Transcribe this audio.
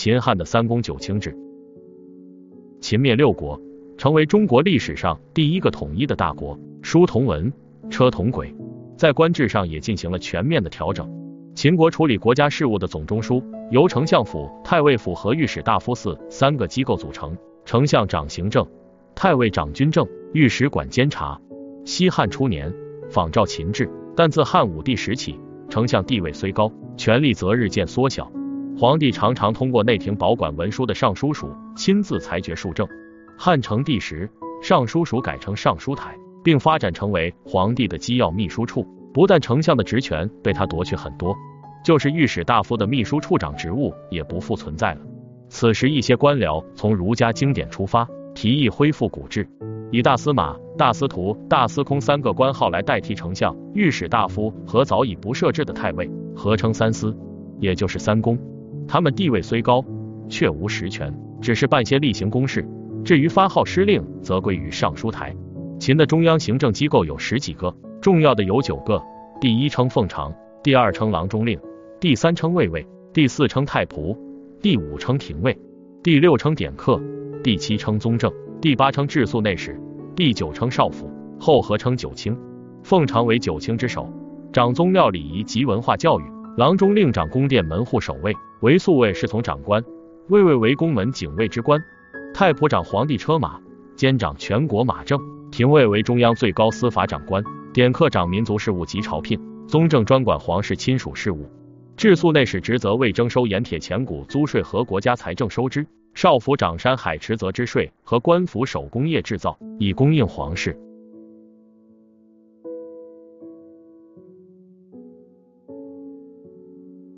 秦汉的三公九卿制。秦灭六国，成为中国历史上第一个统一的大国。书同文，车同轨，在官制上也进行了全面的调整。秦国处理国家事务的总中枢由丞相府、太尉府和御史大夫司三个机构组成，丞相掌行政，太尉掌军政，御史管监察。西汉初年仿照秦制，但自汉武帝时起，丞相地位虽高，权力则日渐缩小。皇帝常常通过内廷保管文书的尚书署亲自裁决数政。汉成帝时，尚书署改成尚书台，并发展成为皇帝的机要秘书处。不但丞相的职权被他夺去很多，就是御史大夫的秘书处长职务也不复存在了。此时，一些官僚从儒家经典出发，提议恢复古制，以大司马、大司徒、大司空三个官号来代替丞相、御史大夫和早已不设置的太尉，合称三司，也就是三公。他们地位虽高，却无实权，只是办些例行公事。至于发号施令，则归于尚书台。秦的中央行政机构有十几个，重要的有九个。第一称奉常，第二称郎中令，第三称卫尉，第四称太仆，第五称廷尉，第六称典客，第七称宗正，第八称治粟内史，第九称少府，后合称九卿。奉常为九卿之首，掌宗庙礼仪及文化教育。郎中令掌宫殿门户守卫。为宿卫侍从长官，卫尉为宫门警卫之官，太仆掌皇帝车马，兼掌全国马政，廷尉为中央最高司法长官，典客掌民族事务及朝聘，宗正专管皇室亲属事务，治粟内史职责为征收盐铁钱谷租税和国家财政收支，少府掌山海池泽之税和官府手工业制造，以供应皇室。